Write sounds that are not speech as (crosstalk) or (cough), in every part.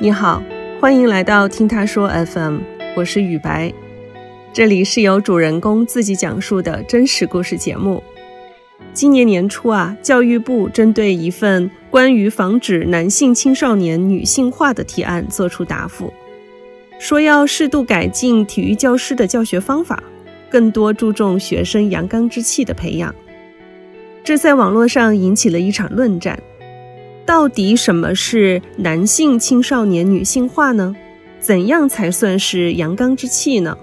你好，欢迎来到听他说 FM，我是雨白，这里是由主人公自己讲述的真实故事节目。今年年初啊，教育部针对一份关于防止男性青少年女性化的提案作出答复，说要适度改进体育教师的教学方法，更多注重学生阳刚之气的培养。这在网络上引起了一场论战。到底什么是男性青少年女性化呢？怎样才算是阳刚之气呢？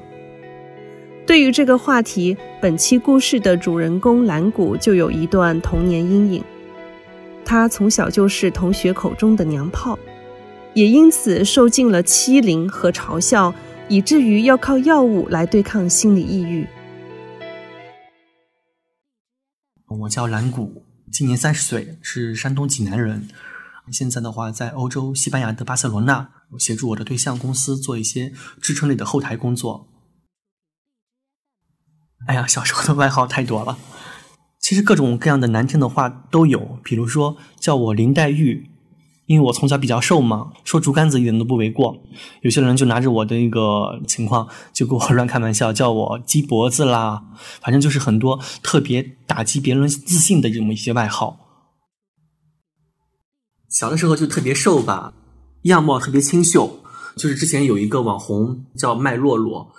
对于这个话题，本期故事的主人公蓝谷就有一段童年阴影。他从小就是同学口中的娘炮，也因此受尽了欺凌和嘲笑，以至于要靠药物来对抗心理抑郁。我叫蓝谷。今年三十岁，是山东济南人。现在的话，在欧洲西班牙的巴塞罗那，协助我的对象公司做一些支撑类的后台工作。哎呀，小时候的外号太多了，其实各种各样的难听的话都有，比如说叫我林黛玉。因为我从小比较瘦嘛，说竹竿子一点都不为过。有些人就拿着我的那个情况，就跟我乱开玩笑，叫我鸡脖子啦，反正就是很多特别打击别人自信的这么一些外号。小的时候就特别瘦吧，样貌特别清秀，就是之前有一个网红叫麦洛洛，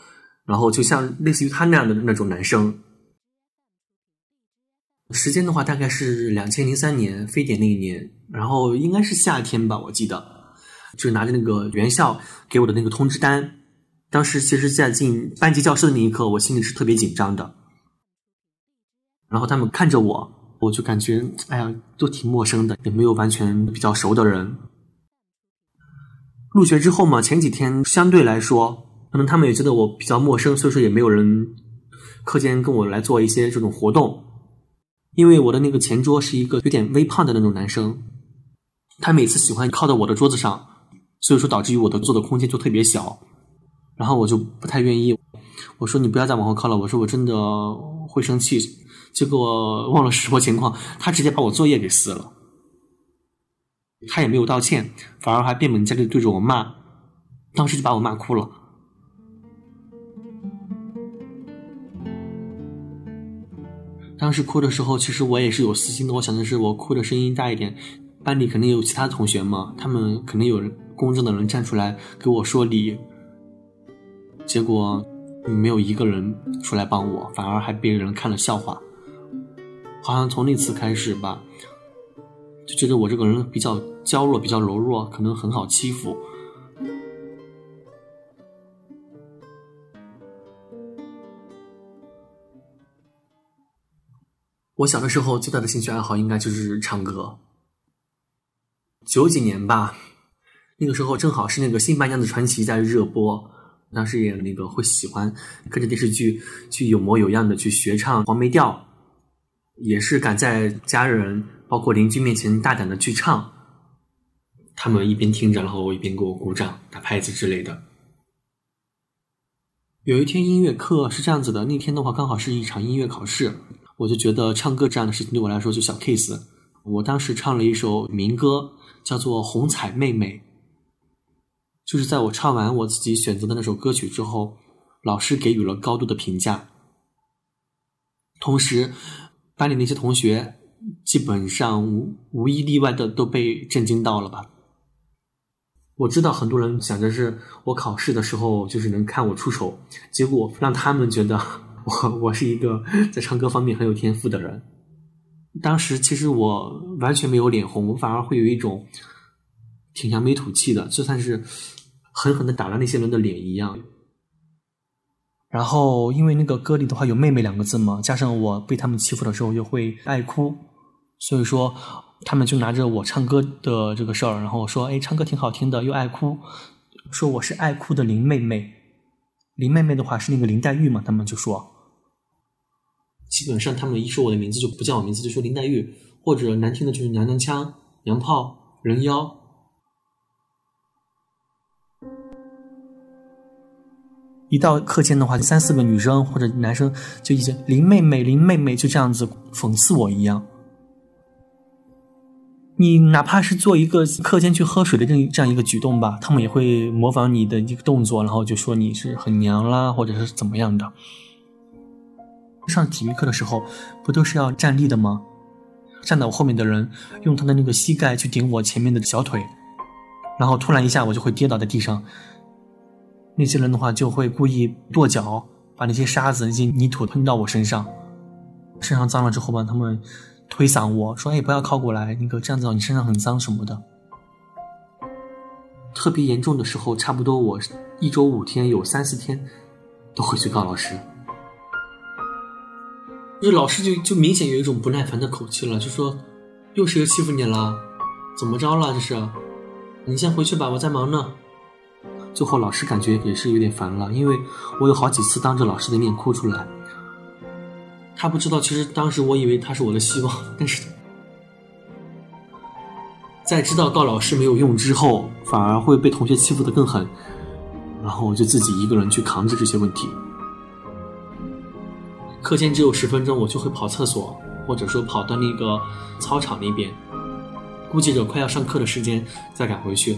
然后就像类似于他那样的那种男生。时间的话，大概是两千零三年非典那一年，然后应该是夏天吧，我记得，就是拿着那个原校给我的那个通知单。当时其实，在进班级教室的那一刻，我心里是特别紧张的。然后他们看着我，我就感觉，哎呀，都挺陌生的，也没有完全比较熟的人。入学之后嘛，前几天相对来说，可能他们也觉得我比较陌生，所以说也没有人课间跟我来做一些这种活动。因为我的那个前桌是一个有点微胖的那种男生，他每次喜欢靠到我的桌子上，所以说导致于我的坐的空间就特别小，然后我就不太愿意。我说你不要再往后靠了，我说我真的会生气。结果忘了是什么情况，他直接把我作业给撕了，他也没有道歉，反而还变本加厉对着我骂，当时就把我骂哭了。当时哭的时候，其实我也是有私心的。我想的是，我哭的声音大一点，班里肯定有其他同学嘛，他们肯定有公正的人站出来给我说理。结果没有一个人出来帮我，反而还被人看了笑话。好像从那次开始吧，就觉得我这个人比较娇弱，比较柔弱，可能很好欺负。我小的时候最大的兴趣爱好应该就是唱歌。九几年吧，那个时候正好是那个《新白娘子传奇》在热播，当时也那个会喜欢跟着电视剧去有模有样的去学唱黄梅调，也是敢在家人包括邻居面前大胆的去唱，他们一边听着，然后一边给我鼓掌、打拍子之类的。有一天音乐课是这样子的，那天的话刚好是一场音乐考试。我就觉得唱歌这样的事情对我来说就小 case。我当时唱了一首民歌，叫做《红彩妹妹》。就是在我唱完我自己选择的那首歌曲之后，老师给予了高度的评价。同时，班里那些同学基本上无无一例外的都被震惊到了吧。我知道很多人想着是我考试的时候就是能看我出手，结果让他们觉得。我 (laughs) 我是一个在唱歌方面很有天赋的人，当时其实我完全没有脸红，我反而会有一种挺扬眉吐气的，就算是狠狠的打了那些人的脸一样。然后因为那个歌里的话有“妹妹”两个字嘛，加上我被他们欺负的时候又会爱哭，所以说他们就拿着我唱歌的这个事儿，然后说：“哎，唱歌挺好听的，又爱哭，说我是爱哭的林妹妹。林妹妹的话是那个林黛玉嘛，他们就说。”基本上，他们一说我的名字就不叫我名字，就说林黛玉，或者难听的就是娘娘腔、娘炮、人妖。一到课间的话，三四个女生或者男生就一直林妹妹、林妹妹，就这样子讽刺我一样。你哪怕是做一个课间去喝水的这这样一个举动吧，他们也会模仿你的一个动作，然后就说你是很娘啦，或者是怎么样的。上体育课的时候，不都是要站立的吗？站在我后面的人用他的那个膝盖去顶我前面的小腿，然后突然一下我就会跌倒在地上。那些人的话就会故意跺脚，把那些沙子、那些泥土喷到我身上，身上脏了之后吧，他们。推搡我说：“哎，不要靠过来，那个这样子你身上很脏什么的。”特别严重的时候，差不多我一周五天有三四天都会去告老师。就是老师就就明显有一种不耐烦的口气了，就说：“又谁欺负你了？怎么着了？这是？你先回去吧，我在忙呢。”最后老师感觉也是有点烦了，因为我有好几次当着老师的面哭出来。他不知道，其实当时我以为他是我的希望，但是在知道告老师没有用之后，反而会被同学欺负的更狠，然后我就自己一个人去扛着这些问题。课间只有十分钟，我就会跑厕所，或者说跑到那个操场那边，估计着快要上课的时间再赶回去。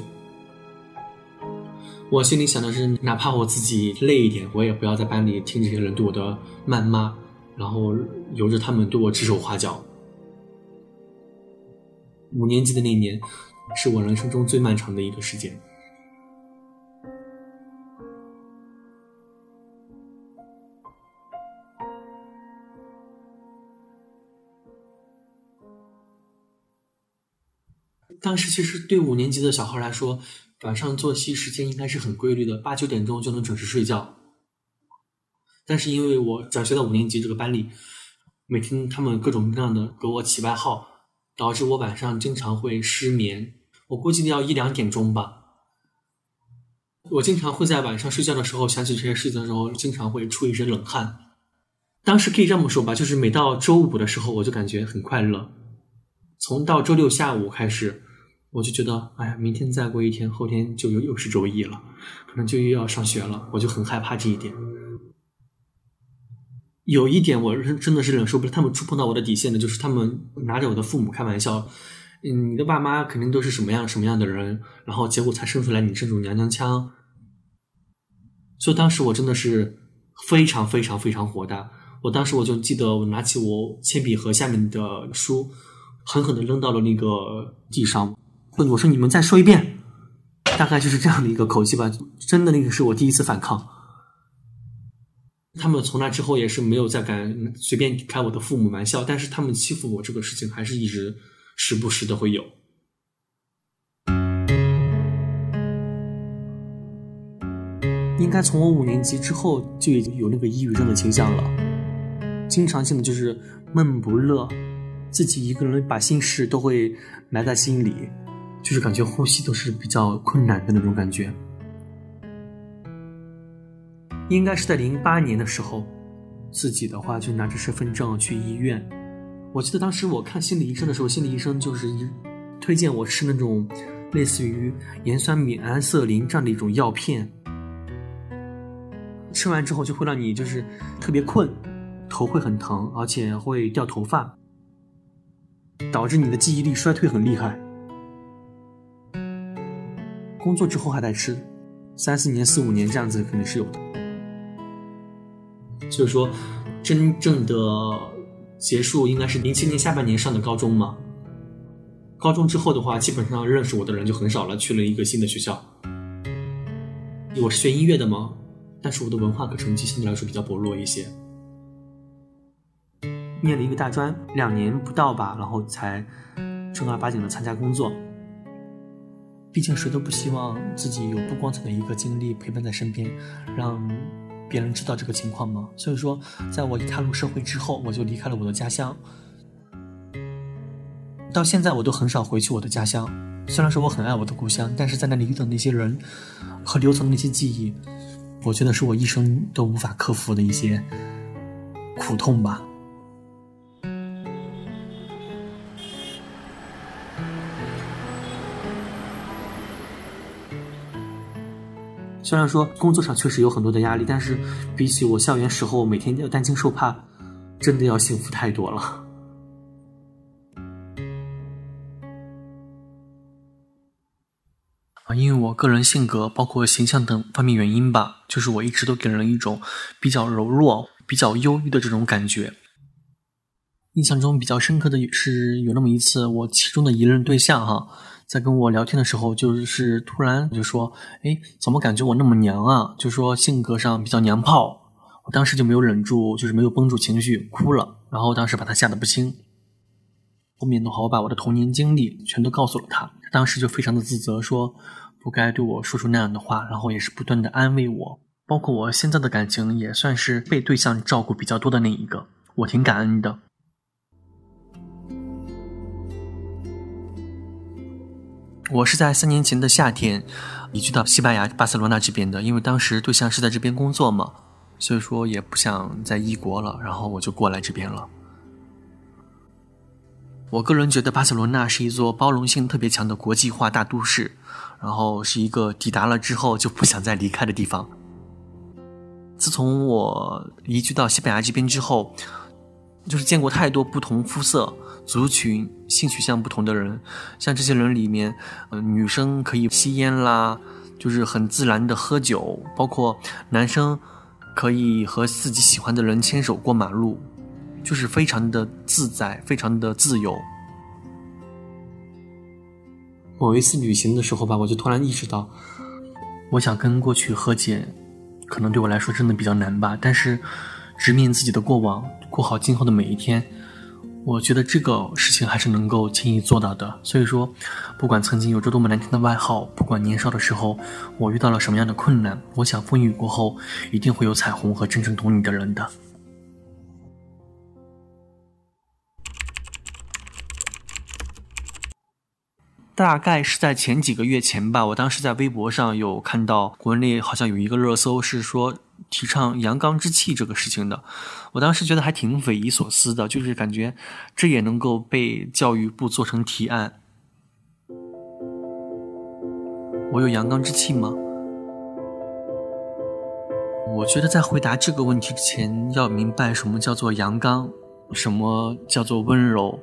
我心里想的是，哪怕我自己累一点，我也不要在班里听这些人对我的谩骂。然后由着他们对我指手画脚。五年级的那年，是我人生中最漫长的一个时间。当时其实对五年级的小孩来说，晚上作息时间应该是很规律的，八九点钟就能准时睡觉。但是因为我转学到五年级这个班里，每天他们各种各样的给我起外号，导致我晚上经常会失眠。我估计要一两点钟吧。我经常会在晚上睡觉的时候想起这些事情的时候，经常会出一身冷汗。当时可以这么说吧，就是每到周五的时候，我就感觉很快乐。从到周六下午开始，我就觉得，哎呀，明天再过一天，后天就又又是周一了，可能就又要上学了，我就很害怕这一点。有一点我真真的是忍受不了，他们触碰到我的底线的，就是他们拿着我的父母开玩笑，嗯，你的爸妈肯定都是什么样什么样的人，然后结果才生出来你这种娘娘腔。所以当时我真的是非常非常非常火大，我当时我就记得我拿起我铅笔盒下面的书，狠狠的扔到了那个地上，我说你们再说一遍，大概就是这样的一个口气吧，真的那个是我第一次反抗。他们从那之后也是没有再敢随便开我的父母玩笑，但是他们欺负我这个事情还是一直时不时的会有。应该从我五年级之后就已经有那个抑郁症的倾向了，经常性的就是闷不乐，自己一个人把心事都会埋在心里，就是感觉呼吸都是比较困难的那种感觉。应该是在零八年的时候，自己的话就拿着身份证去医院。我记得当时我看心理医生的时候，心理医生就是推荐我吃那种类似于盐酸米安色林这样的一种药片，吃完之后就会让你就是特别困，头会很疼，而且会掉头发，导致你的记忆力衰退很厉害。工作之后还在吃，三四年、四五年这样子肯定是有的。所以说，真正的结束应该是零七年下半年上的高中嘛。高中之后的话，基本上认识我的人就很少了，去了一个新的学校。我是学音乐的嘛，但是我的文化课成绩相对来说比较薄弱一些。念了一个大专，两年不到吧，然后才正儿八经的参加工作。毕竟谁都不希望自己有不光彩的一个经历陪伴在身边，让。别人知道这个情况吗？所以说，在我踏入社会之后，我就离开了我的家乡。到现在，我都很少回去我的家乡。虽然说我很爱我的故乡，但是在那里遇到那些人和留存的那些记忆，我觉得是我一生都无法克服的一些苦痛吧。虽然说工作上确实有很多的压力，但是比起我校园时候每天要担惊受怕，真的要幸福太多了。(laughs) 啊，因为我个人性格包括形象等方面原因吧，就是我一直都给人一种比较柔弱、比较忧郁的这种感觉。印象中比较深刻的是有那么一次，我其中的一任对象哈，在跟我聊天的时候，就是突然就说：“哎，怎么感觉我那么娘啊？”就说性格上比较娘炮。我当时就没有忍住，就是没有绷住情绪，哭了。然后当时把他吓得不轻。后面的话，我把我的童年经历全都告诉了他，他当时就非常的自责，说不该对我说出那样的话，然后也是不断的安慰我。包括我现在的感情，也算是被对象照顾比较多的那一个，我挺感恩的。我是在三年前的夏天移居到西班牙巴塞罗那这边的，因为当时对象是在这边工作嘛，所以说也不想在异国了，然后我就过来这边了。我个人觉得巴塞罗那是一座包容性特别强的国际化大都市，然后是一个抵达了之后就不想再离开的地方。自从我移居到西班牙这边之后，就是见过太多不同肤色、族群、性取向不同的人。像这些人里面，呃，女生可以吸烟啦，就是很自然的喝酒；包括男生可以和自己喜欢的人牵手过马路。就是非常的自在，非常的自由。某一次旅行的时候吧，我就突然意识到，我想跟过去和解，可能对我来说真的比较难吧。但是，直面自己的过往，过好今后的每一天，我觉得这个事情还是能够轻易做到的。所以说，不管曾经有着多么难听的外号，不管年少的时候我遇到了什么样的困难，我想风雨过后一定会有彩虹和真正懂你的人的。大概是在前几个月前吧，我当时在微博上有看到国内好像有一个热搜，是说提倡阳刚之气这个事情的。我当时觉得还挺匪夷所思的，就是感觉这也能够被教育部做成提案。我有阳刚之气吗？我觉得在回答这个问题之前，要明白什么叫做阳刚，什么叫做温柔。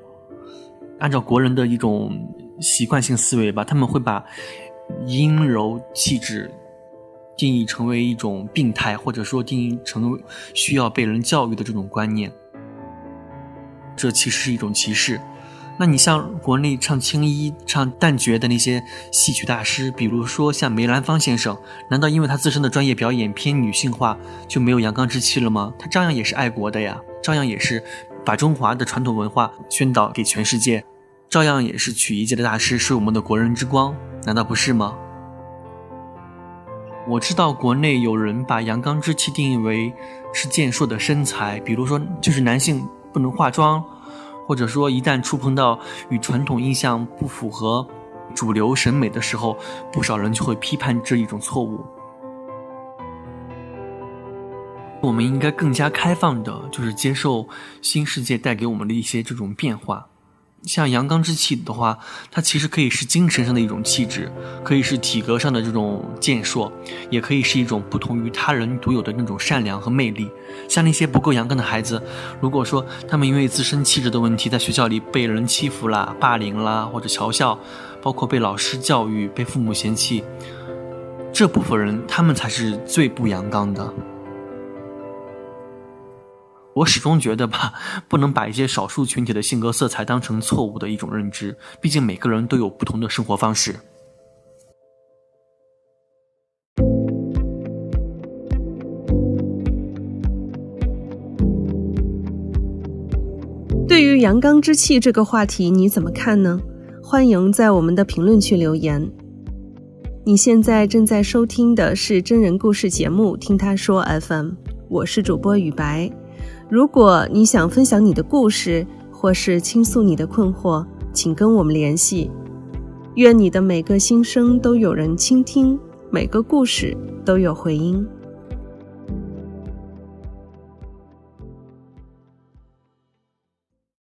按照国人的一种。习惯性思维吧，他们会把阴柔气质定义成为一种病态，或者说定义成需要被人教育的这种观念，这其实是一种歧视。那你像国内唱青衣、唱旦角的那些戏曲大师，比如说像梅兰芳先生，难道因为他自身的专业表演偏女性化就没有阳刚之气了吗？他照样也是爱国的呀，照样也是把中华的传统文化宣导给全世界。照样也是曲艺界的大师，是我们的国人之光，难道不是吗？我知道国内有人把阳刚之气定义为是健硕的身材，比如说就是男性不能化妆，或者说一旦触碰到与传统印象不符合主流审美的时候，不少人就会批判这一种错误。我们应该更加开放的，就是接受新世界带给我们的一些这种变化。像阳刚之气的话，它其实可以是精神上的一种气质，可以是体格上的这种健硕，也可以是一种不同于他人独有的那种善良和魅力。像那些不够阳刚的孩子，如果说他们因为自身气质的问题，在学校里被人欺负啦、霸凌啦或者嘲笑，包括被老师教育、被父母嫌弃，这部分人他们才是最不阳刚的。我始终觉得吧，不能把一些少数群体的性格色彩当成错误的一种认知。毕竟每个人都有不同的生活方式。对于阳刚之气这个话题，你怎么看呢？欢迎在我们的评论区留言。你现在正在收听的是真人故事节目《听他说 FM》，我是主播雨白。如果你想分享你的故事，或是倾诉你的困惑，请跟我们联系。愿你的每个心声都有人倾听，每个故事都有回音。